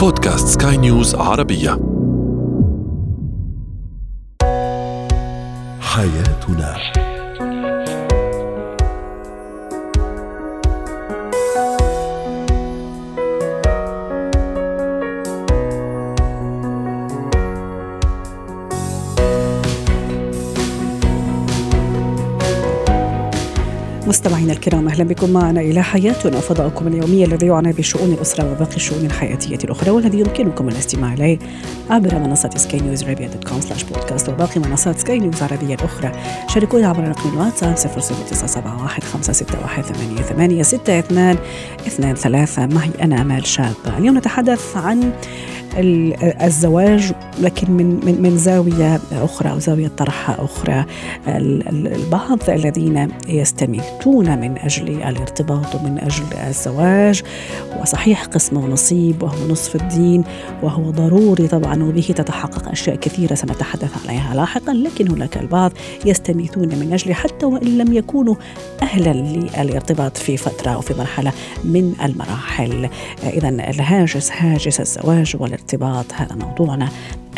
بودكاست سكاي نيوز عربية. حياتنا. مستمعينا الكرام أهلا بكم معنا إلى حياتنا. فضاؤكم اليومي الذي يعنى بشؤون الأسرة وباقي الشؤون الحياتية الأخرى والذي يمكنكم الاستماع إليه عبر منصة سكاي نيوز عربية dot com slash podcast وباقي منصات سكاي نيوز العربية الأخرى. شاركونا عبر رقم الواتساب 00971 561 8862 23 معي أنا آمال شاب. اليوم نتحدث عن الزواج لكن من من من زاوية أخرى أو زاوية طرح أخرى. البعض الذين يستميتون من أجل الارتباط ومن أجل الزواج وصحيح قسم ونصيب وهو نصف الدين وهو ضروري طبعا وبه تتحقق أشياء كثيرة سنتحدث عليها لاحقا لكن هناك البعض يستميتون من أجل حتى وإن لم يكونوا أهلا للارتباط في فترة أو في مرحلة من المراحل. اذا الهاجس هاجس الزواج والارتباط الارتباط هذا موضوعنا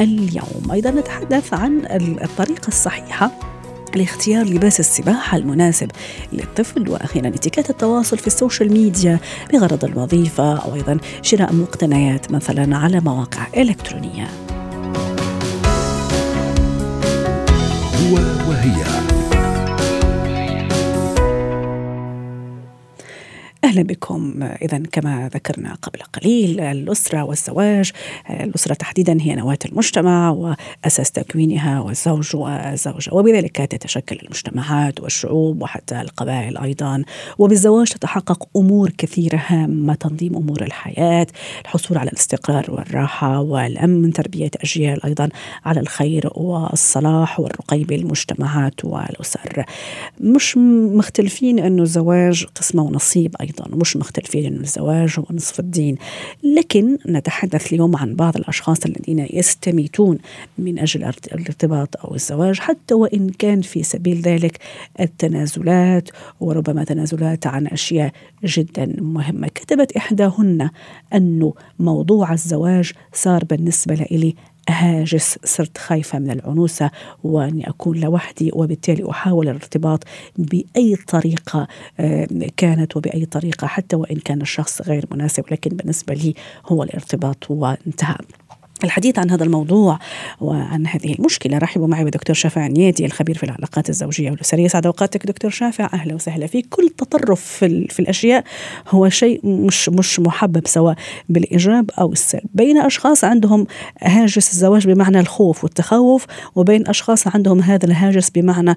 اليوم. أيضا نتحدث عن الطريقة الصحيحة لاختيار لباس السباحة المناسب للطفل وأخيرا اتكات التواصل في السوشيال ميديا بغرض الوظيفة أو أيضا شراء مقتنيات مثلا على مواقع إلكترونية. أهلا بكم. اذا كما ذكرنا قبل قليل الأسرة والزواج. الأسرة تحديدا هي نواة المجتمع وأساس تكوينها والزوج والزوجة. وبذلك تتشكل المجتمعات والشعوب وحتى القبائل أيضا. وبالزواج تتحقق أمور كثيرة هامة تنظيم أمور الحياة الحصول على الاستقرار والراحة والأمن تربية أجيال أيضا على الخير والصلاح والرقي بالمجتمعات والأسر. مش مختلفين إنه الزواج قسمه ونصيب أيضا. أيضا مش مختلفين أن الزواج هو نصف الدين. لكن نتحدث اليوم عن بعض الأشخاص الذين يستميتون من أجل الارتباط أو الزواج حتى وإن كان في سبيل ذلك التنازلات وربما تنازلات عن أشياء جدا مهمة. كتبت إحداهن أن موضوع الزواج صار بالنسبة لي هاجس صرت خايفة من العنوسة وأني أكون لوحدي وبالتالي أحاول الارتباط بأي طريقة آه، كانت وبأي طريقة حتى وإن كان الشخص غير مناسب لكن بالنسبة لي هو الارتباط وانتهى. الحديث عن هذا الموضوع وعن هذه المشكلة. رحبوا معي بدكتور شافع نيادي الخبير في العلاقات الزوجية والأسرية. سعد أوقاتك دكتور شافع. أهلا وسهلا فيك. كل تطرف في, في الأشياء هو شيء مش مش محبب سواء بالإيجاب أو السلب. بين أشخاص عندهم هاجس الزواج بمعنى الخوف والتخوف وبين أشخاص عندهم هذا الهاجس بمعنى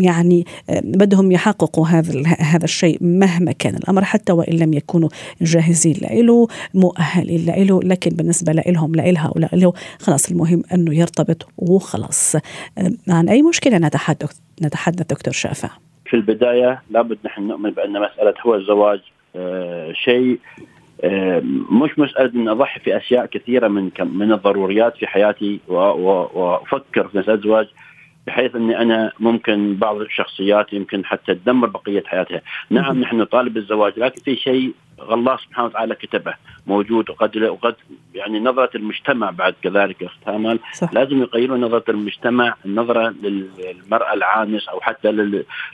يعني بدهم يحققوا هذا هذا الشيء مهما كان الأمر حتى وإن لم يكونوا جاهزين له مؤهلين له لكن بالنسبة لهم لها هؤلاء اللي هو خلاص المهم أنه يرتبط وخلاص. عن أي مشكلة نتحدث نتحدث دكتور شافع؟ في البداية لابد نحن نؤمن بأن مسألة هو الزواج آه شيء آه مش مسألة أن أضحي في أشياء كثيرة من من الضروريات في حياتي وأفكر في مسألة الزواج بحيث إني أنا ممكن بعض الشخصيات يمكن حتى تدمر بقية حياتها، نعم نحن نطالب بالزواج لكن في شيء الله سبحانه وتعالى كتبه موجود وقد وقد يعني نظرة المجتمع بعد كذلك اخت امل لازم يغيرون نظرة المجتمع النظره للمرأة العانس أو حتى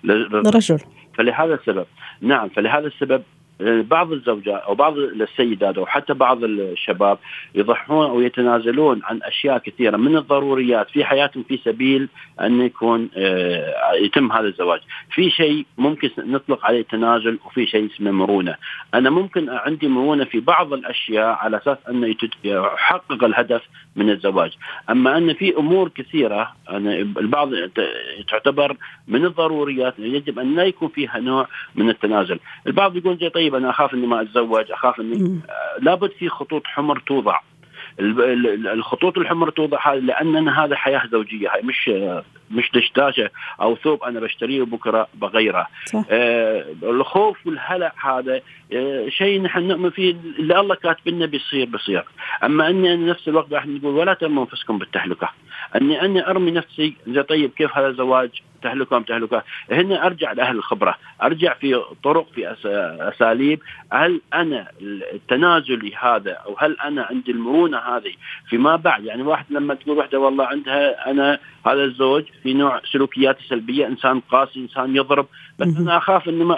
للرجل. فلهذا السبب. نعم فلهذا السبب بعض الزوجات أو بعض السيدات أو حتى بعض الشباب يضحون أو يتنازلون عن أشياء كثيرة من الضروريات في حياتهم في سبيل أن يكون آه، يتم هذا الزواج. في شيء ممكن نطلق عليه تنازل وفي شيء اسمه مرونة. أنا ممكن عندي مرونة في بعض الأشياء على أساس انه يحقق الهدف من الزواج، أما أن في أمور كثيرة أنا البعض تعتبر من الضروريات يجب أن لا يكون فيها نوع من التنازل. البعض يقول زي طيب طيب أنا أخاف إني ما أتزوج أخاف اني آه لابد في خطوط حمر توضع. الخطوط الحمر توضع هذه لأن هذا حياة زوجية هاي مش مش دشداشة أو ثوب أنا بشتريه وبكرة بغيره. آه الخوف والهلع هذا آه شيء نحن نؤمن فيه اللي الله كاتب لنا بيصير بيصير. أما أني أنا نفس الوقت راح نقول ولا ترموا أنفسكم بالتهلكة. اني أني أرمي نفسي زي طيب كيف هذا الزواج؟ تهلكه ام تهلكه هنا أرجع لأهل الخبرة. أرجع في طرق في أساليب. هل أنا التنازلي هذا أو هل أنا عندي المرونة هذه فيما بعد؟ يعني واحد لما تقول وحدة والله عندها أنا هذا الزوج في نوع سلوكيات سلبية إنسان قاسي إنسان يضرب بس أنا أخاف إني ما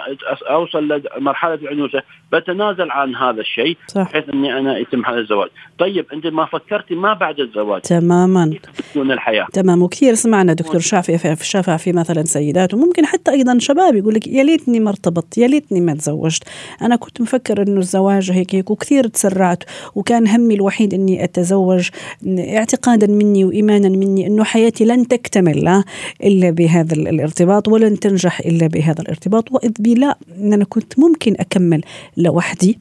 أوصل لمرحله العنوسة. بتنازل عن هذا الشيء بحيث إني أنا يتم هذا الزواج. طيب أنت ما فكرتي ما بعد الزواج؟ تماما. تكون الحياة. تمام. وكثير سمعنا دكتور شافعي في الشافع في مثلا سيدات وممكن حتى أيضا شباب يقول لك يا ليتني ما ارتبطت يا ليتني ما تزوجت. أنا كنت مفكر إنه الزواج هيك هيك وكثير تسرعت وكان همي الوحيد إني أتزوج اعتقادا مني وايمانا مني إنه حياتي لن تكتمل لا إلا بهذا الارتباط ولن تنجح إلا بهذا الارتباط وإذ بي لا إن أنا كنت ممكن أكمل لوحدي.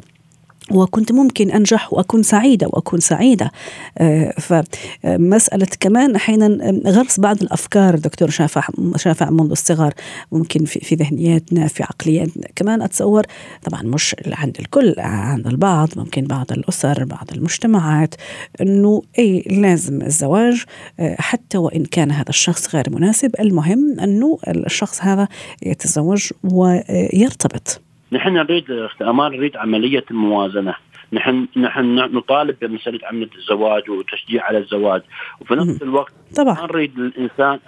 وكنت ممكن أنجح وأكون سعيدة وأكون سعيدة. آه، فمسألة كمان أحيانا غرس بعض الأفكار دكتور شافع شافع منذ الصغر ممكن في, في ذهنياتنا في عقلياتنا. كمان أتصور طبعا مش عند الكل عند البعض ممكن بعض الأسر بعض المجتمعات إنه اي لازم الزواج آه، حتى وإن كان هذا الشخص غير مناسب. المهم إنه الشخص هذا يتزوج ويرتبط. نحن نريد اخت امال نريد عملية الموازنة. نحن نحن نطالب بمسألة عمليه الزواج وتشجيع على الزواج. وفي نفس الوقت طبعا. ما نريد الإنسان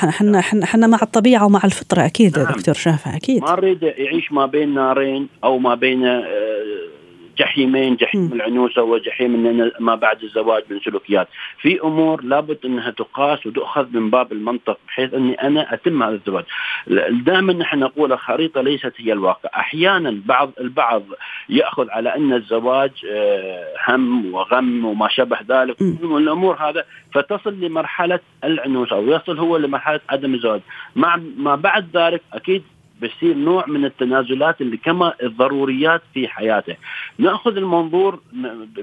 طبعا إحنا إحنا مع الطبيعة ومع الفطرة أكيد نعم. دكتور شافع أكيد. ما نريد يعيش ما بين نارين أو ما بين آه، جحيمين جحيم العنوسة وجحيم ما بعد الزواج من سلوكيات. في أمور لابد إنها تقاس وتؤخذ من باب المنطق بحيث إني أنا أتم هذا الزواج. دائما نحن نقول الخريطة ليست هي الواقع. أحيانا بعض البعض يأخذ على إن الزواج آه، هم وغم وما شابه ذلك. من الأمور هذا فتصل لمرحلة العنوسة أو يصل هو لمرحلة عدم الزواج. مع ما بعد ذلك أكيد بيصير نوع من التنازلات اللي كما الضروريات في حياته. نأخذ المنظور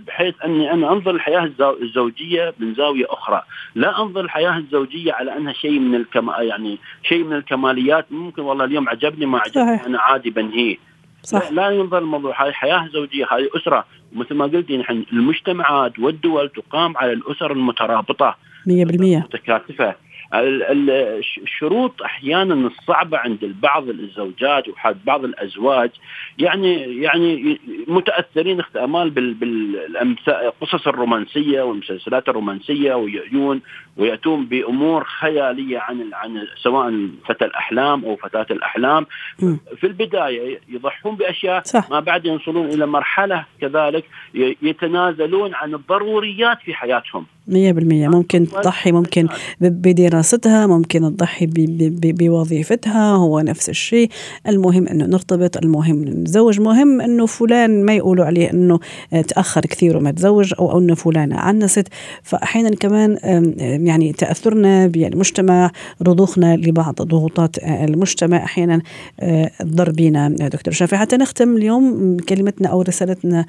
بحيث أني أنا أنظر الحياة الزوجية من زاوية أخرى. لا أنظر الحياة الزوجية على أنها شيء من الكما يعني شيء من الكماليات. ممكن والله اليوم عجبني ما عجبني أنا عادي بنهيه. صح. لا ينظر الموضوع. هذه حياة زوجية هذه أسرة. مثل ما قلتي نحن المجتمعات والدول تقام على الأسر المترابطة. 100% متكاتفة. الشروط أحيانا الصعبة عند البعض الزوجات وبعض الأزواج يعني يعني متأثرين اخت امال بالقصص الرومانسية والمسلسلات الرومانسية ويأتون وياتون بأمور خيالية عن عن سواء فتى الأحلام أو فتاة الأحلام. في البداية يضحون بأشياء صح. ما بعد يوصلون إلى مرحلة كذلك يتنازلون عن الضروريات في حياتهم. 100% ممكن تضحي ممكن بدراستها ممكن تضحي بوظيفتها هو نفس الشيء. المهم أنه نرتبط المهم نتزوج مهم أنه فلان ما يقولوا عليه أنه تأخر كثير وما تزوج أو أنه فلانة عنست. فأحيانا كمان يعني تأثرنا بالمجتمع رضوخنا لبعض ضغوطات المجتمع. أحيانا تضر بينا. دكتور شافي حتى نختم اليوم كلمتنا أو رسالتنا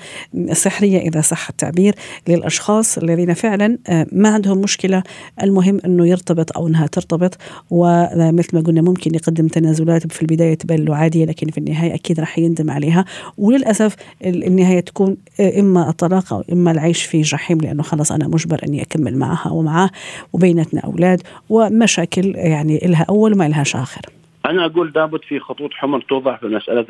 سحريه إذا صح التعبير للأشخاص الذين فعلا ما عندهم مشكلة. المهم إنه يرتبط أو إنها ترتبط. ومثل ما قلنا ممكن يقدم تنازلات في البداية تبان له عادية لكن في النهاية أكيد راح يندم عليها. وللأسف النهاية تكون إما الطلاق أو إما العيش في جحيم لأنه خلاص أنا مجبر أني أكمل معها ومعاه. وبيناتنا أولاد ومشاكل يعني لها أول وما لهاش آخر. أنا أقول لابد في خطوط حمر توضح في مسألة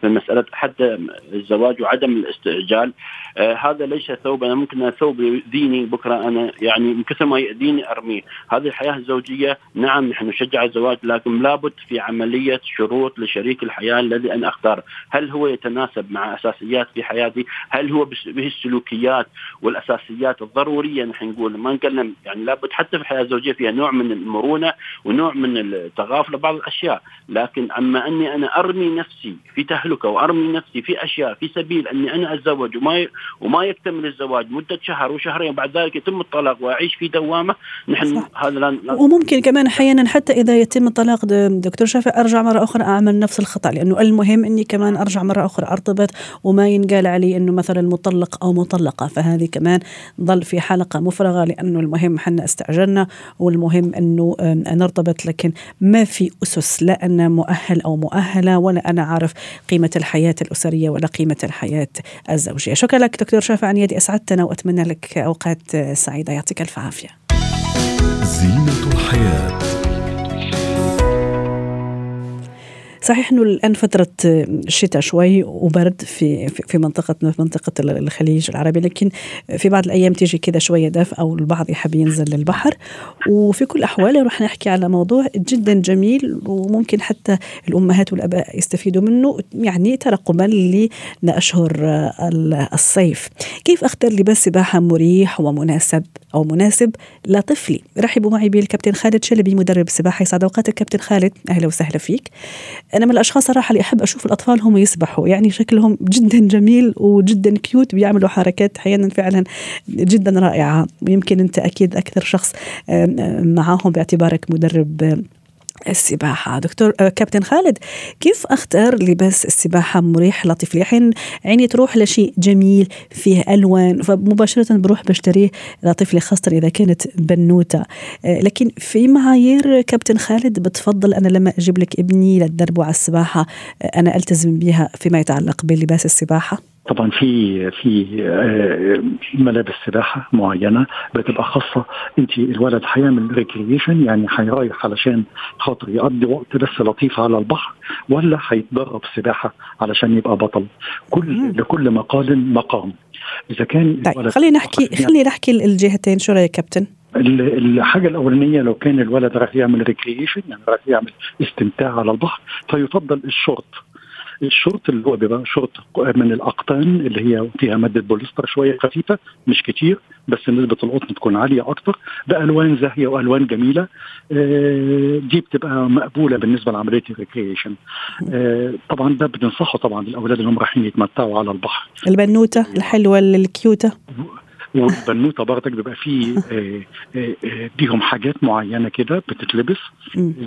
في مسألة حتى الزواج وعدم الاستعجال. آه هذا ليس ثوب أنا ممكن ثوب يؤذيني بكرة أنا يعني من كثر ما يؤذيني أرميه. هذه الحياة الزوجية نعم نحن نشجع الزواج لكن لابد في عملية شروط لشريك الحياة الذي أنا اختاره هل هو يتناسب مع أساسيات في حياتي؟ هل هو به السلوكيات والأساسيات الضرورية؟ نحن نقول ما نتكلم يعني لابد حتى في الحياة الزوجية فيها نوع من المرونة ونوع من التغافل لبعض الأشياء. لكن أما أني أنا أرمي نفسي في تهلكة وأرمي نفسي في أشياء في سبيل أني أنا أتزوج وما وما يكتمل الزواج مدة شهر وشهرين بعد ذلك يتم الطلاق وأعيش في دوامة نحن صح. هذا لا وممكن كمان أحيانا حتى إذا يتم الطلاق دكتور شافع أرجع مرة أخرى أعمل نفس الخطأ لأنه المهم إني كمان أرجع مرة أخرى أرتبط وما ينقال علي إنه مثلا مطلق أو مطلقة فهذه كمان ضل في حلقة مفرغة لأنه المهم حنا استعجلنا والمهم إنه نرتبط لكن ما في أسس لا أنا مؤهل أو مؤهلة ولا أنا عارف قيمة الحياة الأسرية ولا قيمة الحياة الزوجية. شكرا لك دكتور شافع عن يدي اسعدتنا واتمنى لك أوقات سعيدة. يعطيك ألف عافية. زينة الحياة. صحيح إنه الآن فترة شتاء شوي وبرد في في منطقتنا في منطقة الخليج العربي لكن في بعض الأيام تيجي كذا شوية دفء أو البعض يحب ينزل للبحر. وفي كل الأحوال رح نحكي على موضوع جدا جميل وممكن حتى الأمهات والأباء يستفيدوا منه يعني ترقبا لأشهر الصيف. كيف أختار لباس سباحة مريح ومناسب؟ أو مناسب لطفلي. رحبوا معي بالكابتن خالد شلبي مدرب سباحة يسعد أوقاتك. كابتن خالد أهلا وسهلا فيك. أنا من الأشخاص صراحة اللي أحب أشوف الأطفال هم يسبحوا. يعني شكلهم جدا جميل وجدا كيوت بيعملوا حركات أحيانا فعلا جدا رائعة. ويمكن أنت أكيد أكثر شخص معاهم باعتبارك مدرب السباحة. دكتور آه، كابتن خالد كيف أختار لباس السباحة مريح لطيف لحين عيني تروح لشيء جميل فيه ألوان فمباشرة بروح بشتريه لطفلي خاصة إذا كانت بنوتة. آه، لكن في معايير كابتن خالد بتفضل أنا لما أجيب لك ابني للدرب على السباحة آه، أنا ألتزم بها فيما يتعلق بلباس السباحة؟ طبعا في في آه، ملابس سباحة معينة بتبقى خاصة. انت الولد هيعمل ريكريشن يعني هيرايح علشان خاطر يقضي وقت بس لطيف على البحر ولا هيتدرب سباحة علشان يبقى بطل؟ كل لكل مقال مقام. إذا كان طيب خلينا نحكي خلينا نحكي الجهتين. شو رأيك كابتن؟ الحاجة الأولانية لو كان الولد راح يعمل recreation يعني راح يعمل استمتاع على البحر فيفضل الشورت. الشورت اللي هو بيبقى شورت من الأقطان اللي هي فيها مادة بوليستر شوية خفيفة مش كتير بس نسبة القطن تكون عالية أكتر. بألوان زاهية وألوان جميلة. آه، دي بتبقى مقبولة بالنسبة لعملية ال recreation. آه، طبعا ده بننصحه طبعا الاولاد اللي هم رايحين يتمتعوا على البحر. البنوتة الحلوة الكيوتة. والبنوته برضك بيبقى فيه ليهم حاجات معينة كده بتتلبس.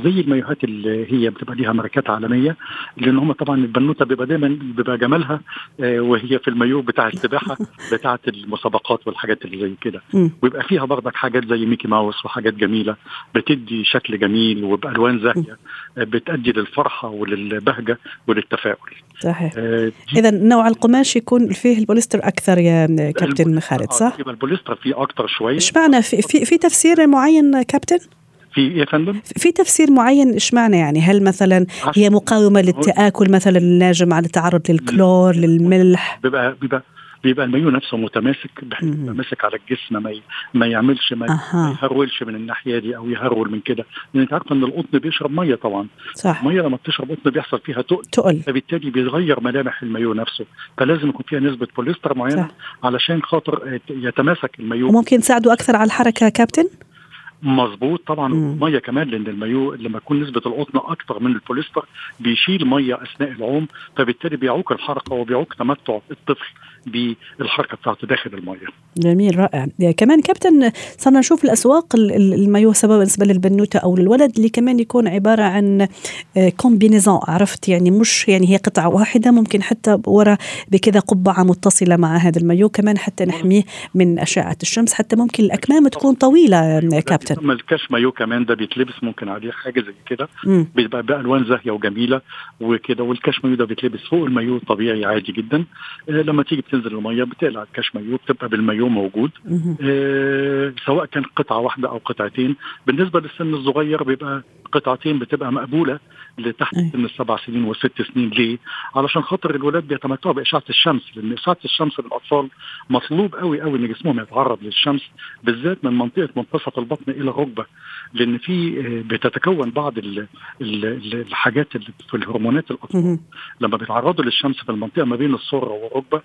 زي المايوهات اللي هي بتبقى ليها ماركات عالمية لأن هم طبعا البنوتة بيبقى دايما بيبقى جمالها وهي في المايو بتاع السباحة بتاعة المسابقات والحاجات اللي زي كده. ويبقى فيها برضك حاجات زي ميكي ماوس وحاجات جميلة بتدي شكل جميل وبألوان زاهية بتأدي للفرحة وللبهجة وللتفاؤل. صحيح. آه اذا نوع القماش يكون فيه البوليستر أكثر يا كابتن خالد صح؟ يبقى البوليستر فيه أكثر شوية إيش معنى في, في في تفسير معين كابتن؟ في إيه يا فندم؟ في تفسير معين إيش معنى يعني هل مثلا هي مقاومة للتآكل مثلا الناجم على التعرض للكلور للملح بيبقى بيبقى بيبقى المايو نفسه متماسك بحيث ماسك على الجسم ما ما يعملش ما. يهرولش من الناحية دي أو يهرول من كده. لأن أنت عارفة إن القطن بيشرب مية طبعا. صح. الميه لما بتشرب قطن بيحصل فيها تقل. تقل. فبالتالي بيغير ملامح المايو نفسه. فلازم يكون فيها نسبة بوليستر معينة صح. علشان خاطر يتماسك المايو. وممكن تساعده أكثر على الحركة كابتن؟ مظبوط طبعا. مية كمان لأن المايو لما تكون نسبة القطن أكثر من البوليستر بيشيل مية أثناء العوم فبالتالي بيعوق الحركة وبيعوق تمتع الطفل. بالحركة بتاعته داخل الميه. جميل رائع، كمان كابتن صرنا نشوف الأسواق المايو سواء بالنسبة للبنوتة أو للولد اللي كمان يكون عبارة عن combinaison عرفت؟ يعني مش يعني هي قطعة واحدة ممكن حتى ورا بكذا قبعة متصلة مع هذا المايو. كمان حتى نحميه من أشعة الشمس حتى ممكن الأكمام تكون طويلة كابتن. ثم ال cache-maillot كمان ده بيتلبس ممكن عليه حاجة زي كده. بيبقى بألوان زاهية وجميلة وكده وال cache-maillot ده بيتلبس فوق المايو طبيعي عادي جدا. لما تيجي بتنزل الميه بتقلع الكاش مايو بتبقى بالمايو موجود. آه سواء كان قطعة واحدة أو قطعتين. بالنسبة للسن الصغير بيبقى قطعتين بتبقى مقبولة لتحت سن السبع سنين والست سنين. ليه؟ علشان خاطر الولاد بيتمتعوا بإشعة الشمس لأن إشعة الشمس للأطفال مطلوب قوي قوي إن جسمهم يتعرض للشمس بالذات من منطقة منتصف البطن إلى الركبه لأن في بتتكون بعض ال ال الحاجات اللي في الهرمونات الأطفال. لما بيتعرضوا للشمس في المنطقة ما بين السرة والركبة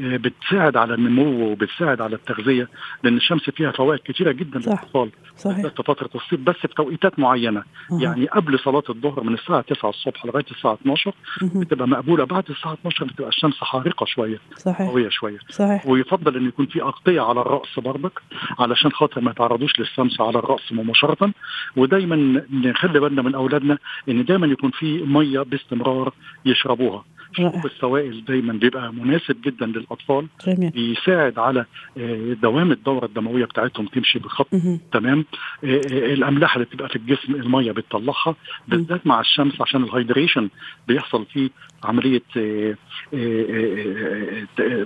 بتساعد على النمو وبتساعد على التغذية لأن الشمس فيها فوائد كثيره جدا للأطفال. صحيح. في فترة الصيف بس في توقيتات معينة. أه. يعني قبل صلاة الظهر من الساعة 9 الصبح لغاية الساعة 12 بتبقى مقبولة. بعد الساعة 12 بتبقى الشمس حارقة شوية صحيح. قوية شوية. صحيح. ويفضل إن يكون في أغطية على الرأس برضك علشان خاطر ما يتعرضوش للشمس على الرأس مباشرة. ودايما نخلي بالنا من أولادنا إن دايما يكون في مية باستمرار يشربوها. شرب السوائل دايما بيبقى مناسب جدا للأطفال جميل. بيساعد على دوام الدورة الدموية بتاعتهم تمشي بخط تمام؟ الأملاح اللي بتبقى في الجسم المية بتطلعها بالذات مع الشمس عشان الهيدريشن بيحصل فيه عملية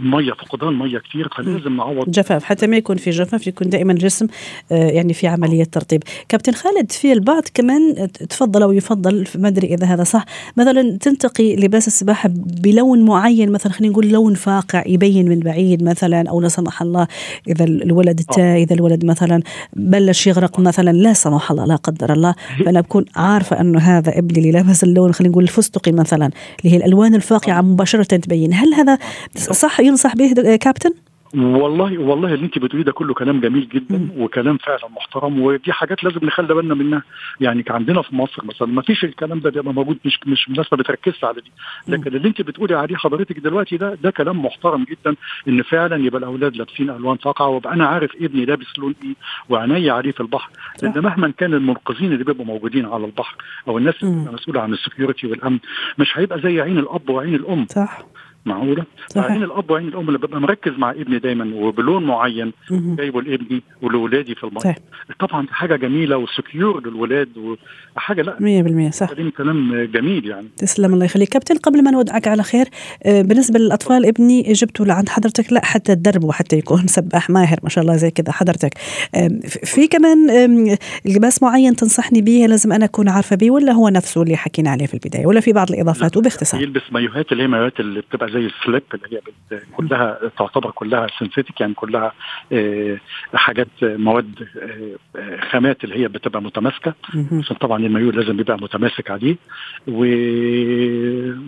مية فقدان مية كثير فلازم نعوض. جفاف حتى ما يكون في جفاف يكون دائما الجسم يعني في عملية ترطيب. كابتن خالد في البعض كمان تفضل أو يفضل ما أدري إذا هذا صح مثلا تنتقي لباس السباحة بلون معين مثلا خلينا نقول لون فاقع يبين من بعيد مثلا أو لا سمح الله إذا الولد تا إذا الولد مثلا بلش يغرق مثلا لا سمح الله لا قدر الله فأنا بكون عارفة أنه هذا ابني اللي لابس اللون خلينا نقول الفستقي مثلا اللي هي الألوان الفاقعة مباشرة تبين هل هذا صح ينصح به كابتن؟ والله والله اللي انت بتقوليه ده كله كلام جميل جدا. وكلام فعلا محترم ودي حاجات لازم نخلي بالنا منها. يعني عندنا في مصر مثلا ما فيش الكلام ده بيبقى موجود مش مش الناس ما بتركزش على دي. لكن. اللي انت بتقولي عليه حضرتك دلوقتي ده ده كلام محترم جدا إن فعلا يبقى الأولاد لابسين ألوان فاقعة وأبقى أنا عارف ابني لابس لون إيه وعيني عليه في البحر. لأن مهما كان المنقذين اللي بيبقوا موجودين على البحر أو الناس اللي مسؤولة عن السكيورتي والأمن مش هيبقى زي عين الأب وعين الأم. صح. معقولة؟ عين الأب وعين الأم اللي ببقى مركز مع ابني دايما وبلون معين جايبه لابني ولولادي في المية. طبعا دي حاجة جميلة وسكيور للولاد وحاجة لا. 100% صح. كلام جميل يعني. تسلم الله يخليك. كابتن قبل ما نودعك على خير بالنسبة للأطفال ابني جبته لعند حضرتك لا حتى تدربه حتى يكون سباح ماهر ما شاء الله زي كذا حضرتك. في كمان لباس معين تنصحني به لازم أنا أكون عارفة به ولا هو نفسه اللي حكينا عليه في البداية ولا في بعض الإضافات؟ وباختصار. يلبس مايوهات اللي هي مايوهات اللي بتبقى زي ال slip اللي هي كلها تعتبر كلها synthetic يعني كلها حاجات مواد خامات اللي هي بتبقى متماسكة. عشان طبعا المايو لازم يبقى متماسك عليه.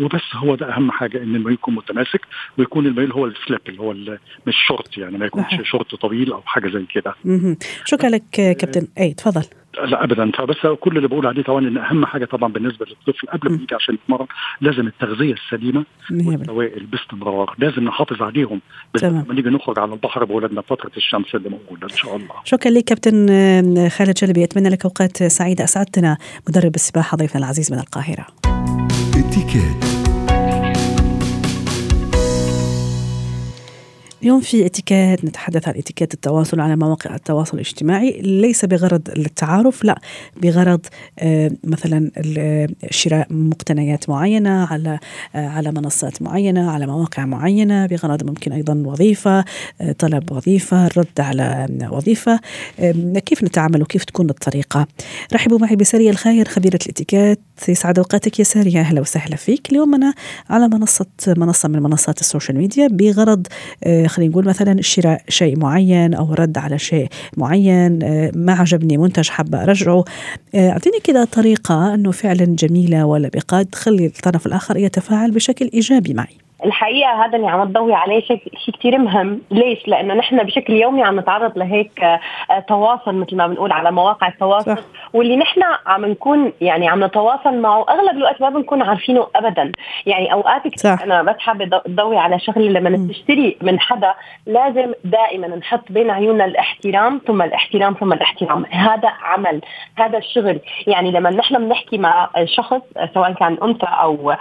وبس هو ده أهم حاجة إن المايو يكون متماسك ويكون المايو هو ال slip اللي هو مش شورت يعني ما يكونش شورت طويل أو حاجة زي كده. شكرا لك كابتن. اي تفضل. لا ابدا. فبس كل اللي بقول عليه طبعا إن أهم حاجة طبعا بالنسبة للطفل قبل ما يجي عشان يتمرن لازم التغذية السليمة والسوائل باستمرار. لازم نحافظ عليهم لما نيجي نخرج على البحر باولادنا فترة الشمس اللي موجودة إن شاء الله. شكرا لك كابتن خالد جلبي أتمنى لك أوقات سعيدة. أسعدتنا مدرب السباحة ضيفنا العزيز من القاهرة. اتكات اليوم في اتيكيت نتحدث عن اتيكيت التواصل على مواقع التواصل الاجتماعي. ليس بغرض التعارف لا بغرض مثلا شراء مقتنيات معينة على على منصات معينة على مواقع معينة بغرض ممكن أيضا وظيفة طلب وظيفة الرد على وظيفة. كيف نتعامل وكيف تكون الطريقة؟ رحبوا معي بساريه الخير خبيرة الاتيكيت يسعد أوقاتك يا ساريه أهلا وسهلا فيك. اليوم أنا على منصة منصة من منصات السوشيال ميديا بغرض خلينا نقول مثلا شراء شيء معين أو رد على شيء معين ما عجبني منتج حابة أرجعه. أعطيني كده طريقة أنه فعلا جميلة ولا بقى تخلي الطرف الآخر يتفاعل بشكل إيجابي معي. الحقيقة هذا اللي عم تضوي عليه شيء شيء كثير مهم، ليش؟ لأنه نحن بشكل يومي عم نتعرض لهيك تواصل مثل ما بنقول على مواقع التواصل. صح. واللي نحن عم نكون يعني عم نتواصل معه أغلب الوقت ما بنكون عارفينه ابدا، يعني أوقات كثير أنا بس حابة تضوي على شغلة لما تشتري من حدا لازم دائما نحط بين عيوننا الاحترام ثم الاحترام ثم الاحترام، هذا عمل، هذا الشغل، يعني لما نحن بنحكي مع شخص سواء كان أنثى أو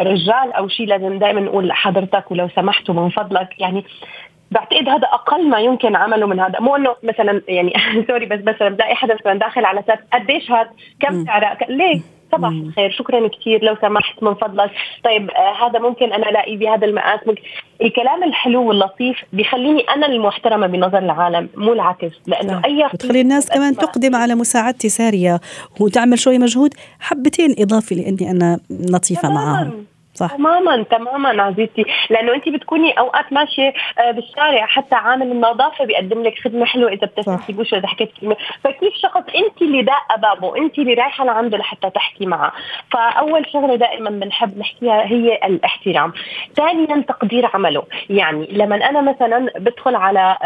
رجال أو شيء لازم دائما نقول لحضرتك ولو سمحتوا من فضلك. يعني بعتقد هذا أقل ما يمكن عمله من هذا. مو إنه مثلا يعني سوري بس مثلا بلاقي حدا مثلا داخل على أساس قديش هذا كم سعرة؟ ليه؟ صباح الخير شكرا كثير لو سمحت من فضلك. طيب آه هذا ممكن أنا ألاقي بهذا المقاس. الكلام الحلو واللطيف بيخليني أنا المحترمة بنظر العالم مو العكس. لأنه أي وتخلي الناس كمان تقدم على مساعدتي سارية وتعمل شوي مجهود حبتين اضافي لإني أنا لطيفة معاهم. صح. تماما تماما عزيزتي. لأنه انت بتكوني أوقات ماشية بالشارع حتى عامل النظافة بيقدم لك خدمة حلوة إذا بتفتحي بوش إذا حكيت كلمة. فكيف شخص انت اللي داقه بابه انت اللي رايحة لعنده لحتى تحكي معه. فأول شغلة دائما بنحب نحكيها هي الاحترام. ثانيا تقدير عمله. يعني لما أنا مثلا بدخل على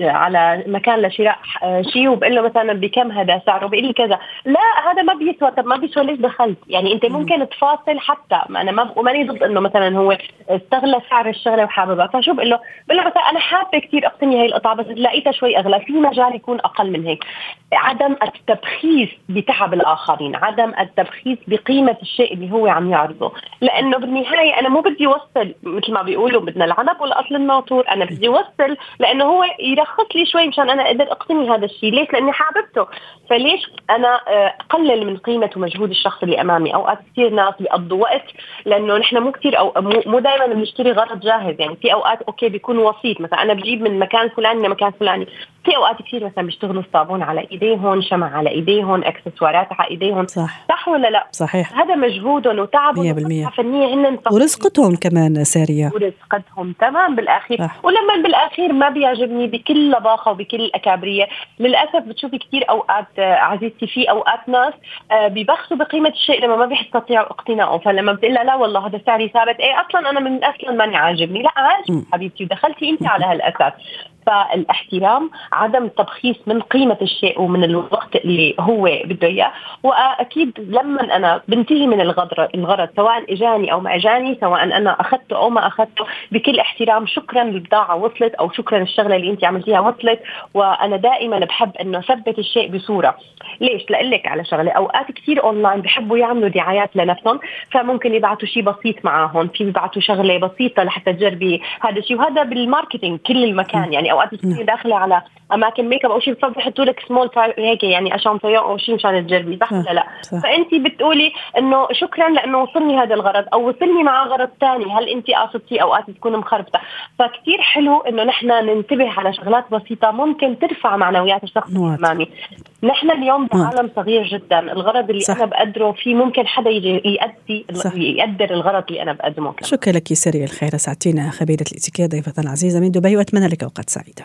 على مكان لشراء شيء وبقول له مثلا بكم هذا سعره بيقول لي كذا. لا هذا ما بيسوى. طب ما بيسوى ليش دخلت؟ يعني أنت ممكن تفاصل حتى. ما أنا ما وماني ضد إنه مثلا هو استغلى سعر الشغلة وحاببها فشو بقول له؟ بقول له مثلا أنا حابة كثير اقتني هي القطعة بس لقيتها شوي أغلى. في مجال يكون أقل من هيك. عدم التبخيس بتعب الآخرين. عدم التبخيس بقيمة الشيء اللي هو عم يعرضه. لأنه بالنهاية أنا مو بدي اوصل مثل ما بيقولوا بدنا العنب والأصل الناطور. أنا بدي اوصل لأنه هو يرخص لي شوي مشان أنا أقدر اقتني هذا الشيء. ليش؟ لأني حاببته. فليش أنا أقلل من قيمة ومجهود الشخص اللي أمامي؟ أوقات كثير ناس بيقضوا وقت لأنه نحن مو كثير أو مو دائما بنشتري غرض جاهز. يعني في أوقات أوكي بيكون وسيط. مثلا أنا بجيب من مكان فلاني لمكان فلاني. في أوقات كثير مثلا بيشتغلوا الصابون على ايديهم شمع على ايديهم إكسسوارات على ايديهم صح. صح ولا لا؟ صحيح. هذا مجهودهم وتعبهم 100% فنية هن ورزقتهم كمان سارية. ورزقتهم تمام بالاخير صح. ولما بالاخير ما بيعجبني بكل لباقة وبكل اكابريه للأسف بتشوفي كثير أوقات آه، عزيزتي في أوقات ناس آه، بيبخسوا بقيمة الشيء لما ما بيستطيعوا اقتناؤه فلما بتقول لا والله هذا سعري ثابت إيه أصلا أنا من أصلا ماني عاجبني. لا عاجبني حبيبتي ودخلتي انت على هالأساس. فالاحترام عدم التبخيص من قيمة الشيء ومن الوقت اللي هو بده إياه. وأكيد لما أنا بنتهي من الغرض الغرض سواء إجاني أو ما إجاني سواء أنا أخذته أو ما أخذته بكل احترام شكرا البضاعه وصلت أو شكرا الشغلة اللي أنت عملتيها وصلت. وأنا دائما بحب إنه أثبت الشيء بصورة. ليش؟ لك على شغلة. أوقات كثير أونلاين بحبوا يعملوا دعايات لنفسهم فممكن يبعثوا شيء بسيط معاهم. في بيبعثوا شغلة بسيطة لحتى تجربي هذا الشيء. وهذا بال marketing كل المكان. يعني أوقات بتكوني داخلة على اماكن ميك اب أو شيء بيحطوا لك سمول هيك يعني échantillon أو شيء مشان تجربي صح ولا لا؟ فانت بتقولي إنه شكرا لأنه وصلني هذا الغرض أو وصلني مع غرض ثاني هل انت قاصدتي أوقات تكون مخربطة فكتير حلو إنه نحن ننتبه على شغلات بسيطة ممكن ترفع معنويات الشخص الامامي نحن اليوم بعالم صغير جدا الغرض اللي صح. أنا بقدره في ممكن حدا يجي يأدي صح. يقدر الغرض اللي أنا بقدمه. شكرا لك سري الخير ساعتينا خبيرة الاتيكيت ضيفة العزيزة من دبي وأتمنى لك أوقات سعيدة